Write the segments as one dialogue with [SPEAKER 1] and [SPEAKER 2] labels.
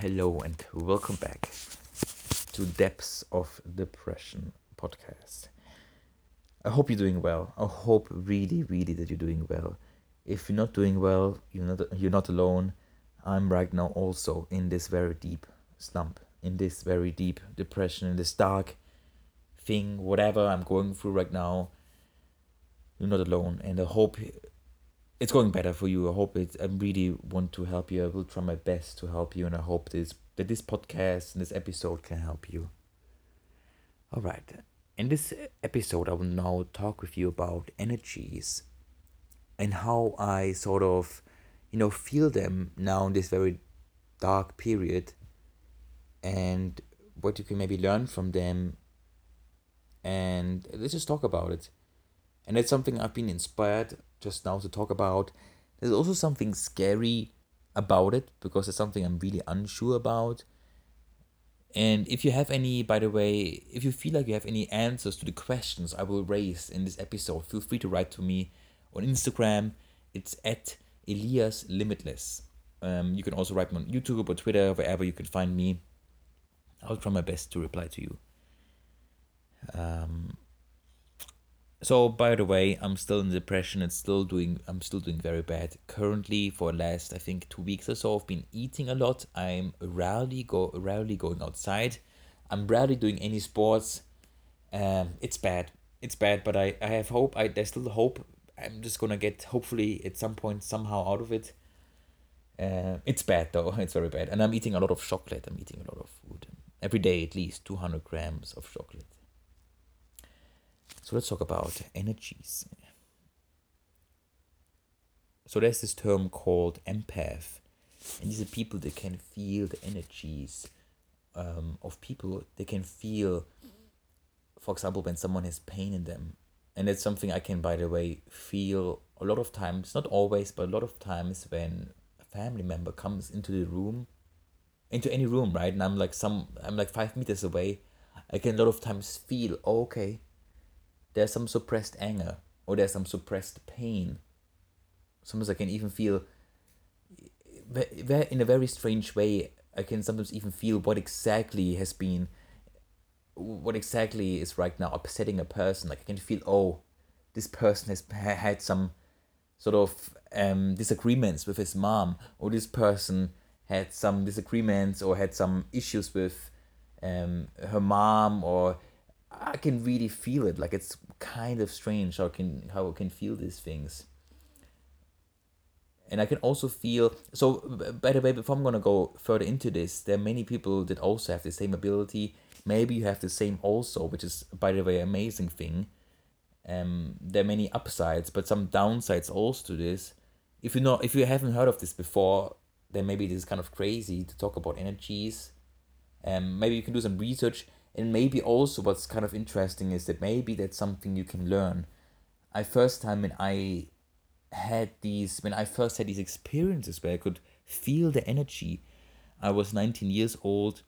[SPEAKER 1] Hello and welcome back to Depths of Depression podcast. I hope you're doing well. I hope really, really that you're doing well. If you're not doing well, you're not you're not alone. I'm right now also in this very deep slump, in this very deep depression, in this dark thing, whatever I'm going through right now. You're not alone, and I hope it's going better for you. I hope it. I really want to help you. I will try my best to help you, and I hope this that this podcast and this episode can help you. All right. In this episode, I will now talk with you about energies and how I sort of, you know, feel them now in this very dark period, and what you can maybe learn from them. And let's just talk about it. And it's something I've been inspired just now to talk about. There's also something scary about it because it's something I'm really unsure about. And if you have any, by the way, if you feel like you have any answers to the questions I will raise in this episode, feel free to write to me on Instagram. It's at Elias Limitless. Um, you can also write me on YouTube or Twitter, wherever you can find me. I'll try my best to reply to you. Um, so by the way i'm still in depression it's still doing i'm still doing very bad. Currently for last i think two weeks or so i've been eating a lot. I'm rarely go rarely going outside. I'm rarely doing any sports. Um it's bad. It's bad but i i have hope. I there's still hope. I'm just gonna get hopefully at some point somehow out of it. Uh, it's bad though. It's very bad. And i'm eating a lot of chocolate. I'm eating a lot of food. Every day at least 200 grams of chocolate so let's talk about energies. So there's this term called empath, and these are people that can feel the energies um, of people. They can feel, for example, when someone has pain in them, and it's something I can, by the way, feel a lot of times. Not always, but a lot of times when a family member comes into the room, into any room, right, and I'm like some, I'm like five meters away. I can a lot of times feel oh, okay there's some suppressed anger or there's some suppressed pain. Sometimes I can even feel, in a very strange way, I can sometimes even feel what exactly has been, what exactly is right now upsetting a person. Like I can feel, oh, this person has had some sort of um, disagreements with his mom, or this person had some disagreements or had some issues with um, her mom, or I can really feel it. Like it's kind of strange how can how I can feel these things. And I can also feel so. By the way, before I'm gonna go further into this, there are many people that also have the same ability. Maybe you have the same also, which is by the way amazing thing. Um, there are many upsides, but some downsides also to this. If you know, if you haven't heard of this before, then maybe this is kind of crazy to talk about energies. Um, maybe you can do some research and maybe also what's kind of interesting is that maybe that's something you can learn. I first time when I had these when I first had these experiences where I could feel the energy. I was 19 years old.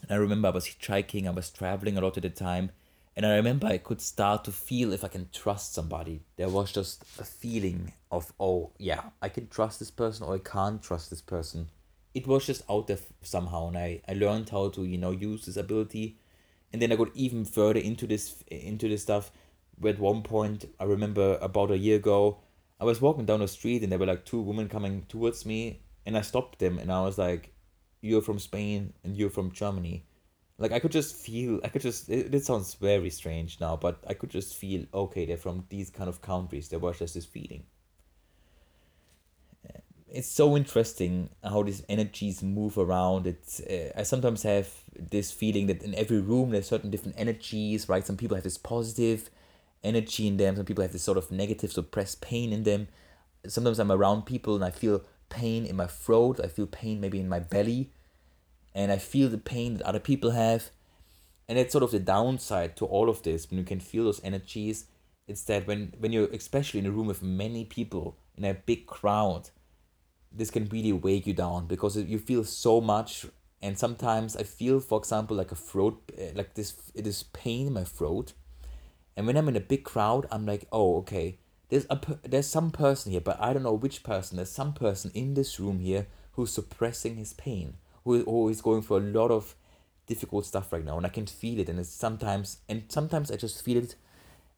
[SPEAKER 1] And I remember I was hitchhiking, I was traveling a lot at the time. And I remember I could start to feel if I can trust somebody. There was just a feeling of, oh, yeah, I can trust this person or I can't trust this person it was just out there somehow and I, I learned how to you know use this ability. And then i got even further into this into this stuff. At one point i remember about a year ago i was walking down the street and there were like two women coming towards me and i stopped them and i was like you're from spain and you're from germany. Like i could just feel i could just it, it sounds very strange now but i could just feel okay they're from these kind of countries. There was just this feeling it's so interesting how these energies move around. It's uh, I sometimes have this feeling that in every room there's certain different energies, right? Some people have this positive energy in them. Some people have this sort of negative suppressed pain in them. Sometimes I'm around people and I feel pain in my throat. I feel pain maybe in my belly, and I feel the pain that other people have. And it's sort of the downside to all of this when you can feel those energies. It's that when when you're especially in a room with many people in a big crowd this can really weigh you down because you feel so much. And sometimes i feel for example like a throat eh, like this this pain in my throat. And when i'm in a big crowd i'm like oh okay there's a there's some person here but i don't know which person. There's some person in this room here who's suppressing his pain, who, who is going through a lot of difficult stuff right now, and I can feel it, and it's sometimes, and sometimes I just feel it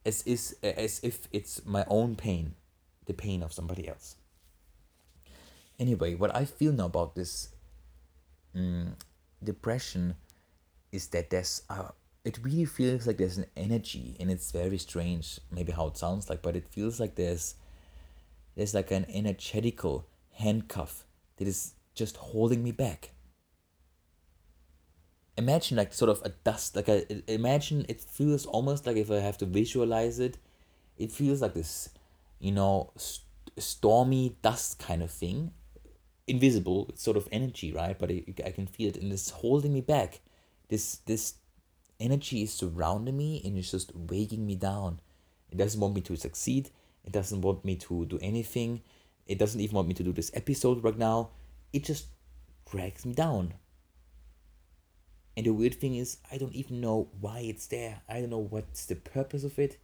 [SPEAKER 1] as is as if it's my own pain, the pain of somebody else. Anyway, what I feel now about this um, depression is that there's uh, it really feels like there's an energy and it's very strange maybe how it sounds like but it feels like there's there's like an energetical handcuff that is just holding me back. Imagine like sort of a dust like a imagine it feels almost like if i have to visualize it it feels like this you know st- stormy dust kind of thing invisible sort of energy right? But it, i can feel it and it's holding me back. This this energy is surrounding me and it's just weighing me down. It doesn't want me to succeed. It doesn't want me to do anything. It doesn't even want me to do this episode right now. It just drags me down. And the weird thing is, I don't even know why it's there. I don't know what's the purpose of it,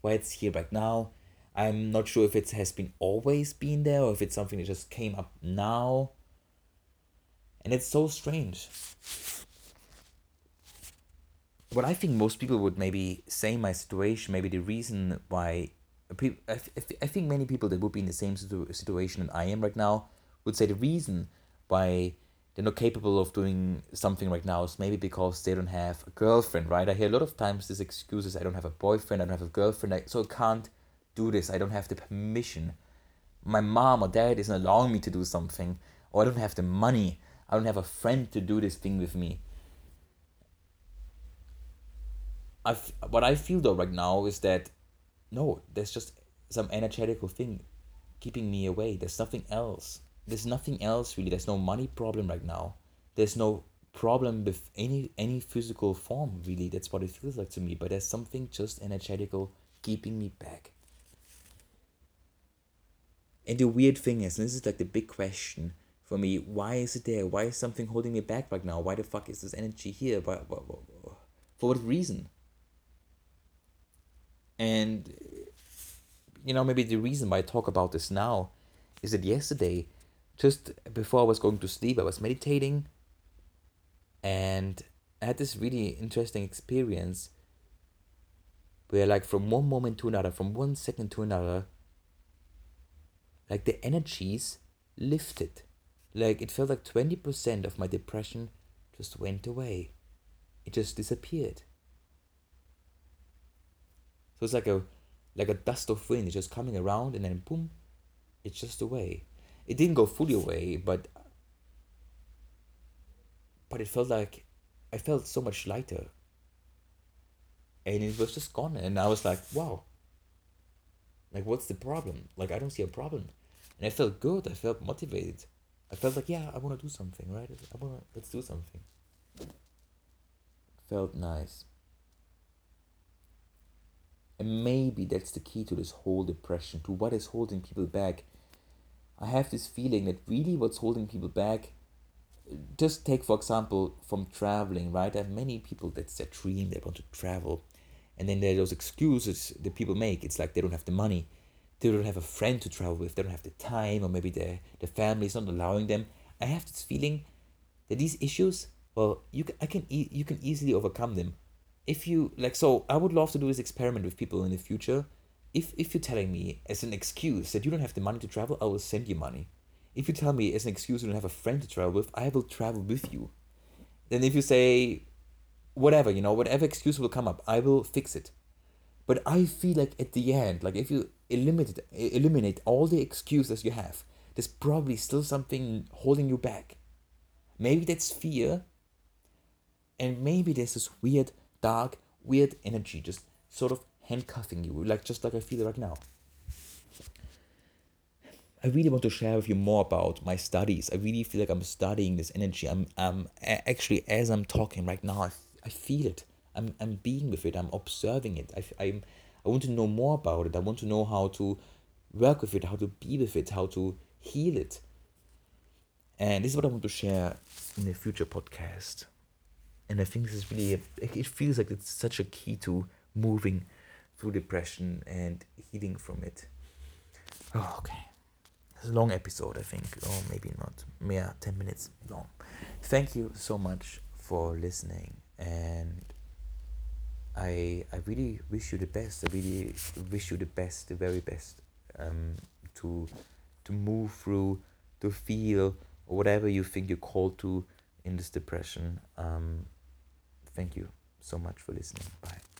[SPEAKER 1] why it's here right now. I'm not sure if it has been always been there or if it's something that just came up now. And it's so strange. What I think most people would maybe say my situation, maybe the reason why people, I, I think many people that would be in the same situation that I am right now would say the reason why they're not capable of doing something right now is maybe because they don't have a girlfriend, right? I hear a lot of times this excuses I don't have a boyfriend, I don't have a girlfriend, I, so I can't do this, I don't have the permission. My mom or dad isn't allowing me to do something, or I don't have the money, I don't have a friend to do this thing with me. I what I feel though right now is that no, there's just some energetical thing keeping me away. There's nothing else there's nothing else really. There's no money problem right now. There's no problem with any any physical form really. That's what it feels like to me. But there's something just energetical keeping me back. And the weird thing is, and this is like the big question for me, why is it there? Why is something holding me back right now? Why the fuck is this energy here? Why, why, why, for what reason? And you know, maybe the reason why I talk about this now is that yesterday just before I was going to sleep, I was meditating and I had this really interesting experience where, like, from one moment to another, from one second to another, like the energies lifted. Like, it felt like 20% of my depression just went away, it just disappeared. So it's like a like a dust of wind it's just coming around and then boom, it's just away it didn't go fully away, but but it felt like I felt so much lighter. And it was just gone, and I was like, wow. Like, what's the problem? Like, I don't see a problem, and I felt good. I felt motivated. I felt like, yeah, I want to do something, right? I want to let's do something. Felt nice. And maybe that's the key to this whole depression, to what is holding people back I have this feeling that really what's holding people back, just take for example from traveling, right? I have many people that's their dream, they want to travel. And then there are those excuses that people make. It's like they don't have the money, they don't have a friend to travel with, they don't have the time, or maybe their, their family is not allowing them. I have this feeling that these issues, well, you can, I can e- you can easily overcome them. If you like, so I would love to do this experiment with people in the future if if you're telling me as an excuse that you don't have the money to travel, I will send you money. If you tell me as an excuse you don't have a friend to travel with, I will travel with you. Then if you say whatever, you know, whatever excuse will come up, I will fix it. But I feel like at the end, like if you eliminate eliminate all the excuses you have, there's probably still something holding you back. Maybe that's fear. And maybe there's this weird, dark, weird energy just sort of handcuffing you, like just like I feel right now. I really want to share with you more about my studies. I really feel like I'm studying this energy. I'm, I'm actually, as I'm talking right now, I, I feel it. I'm, I'm being with it. I'm observing it. I, I'm, I want to know more about it. I want to know how to work with it, how to be with it, how to heal it. And this is what I want to share in the future podcast. And I think this is really, a, it feels like it's such a key to moving through depression and healing from it. Oh, okay. long episode, I think, or maybe not. Yeah, 10 minutes long. Thank you so much for listening. And I, I really wish you the best. I really wish you the best, the very best, um, to, to move through, to feel, or whatever you think you're called to in this depression. Um, thank you so much for listening. Bye.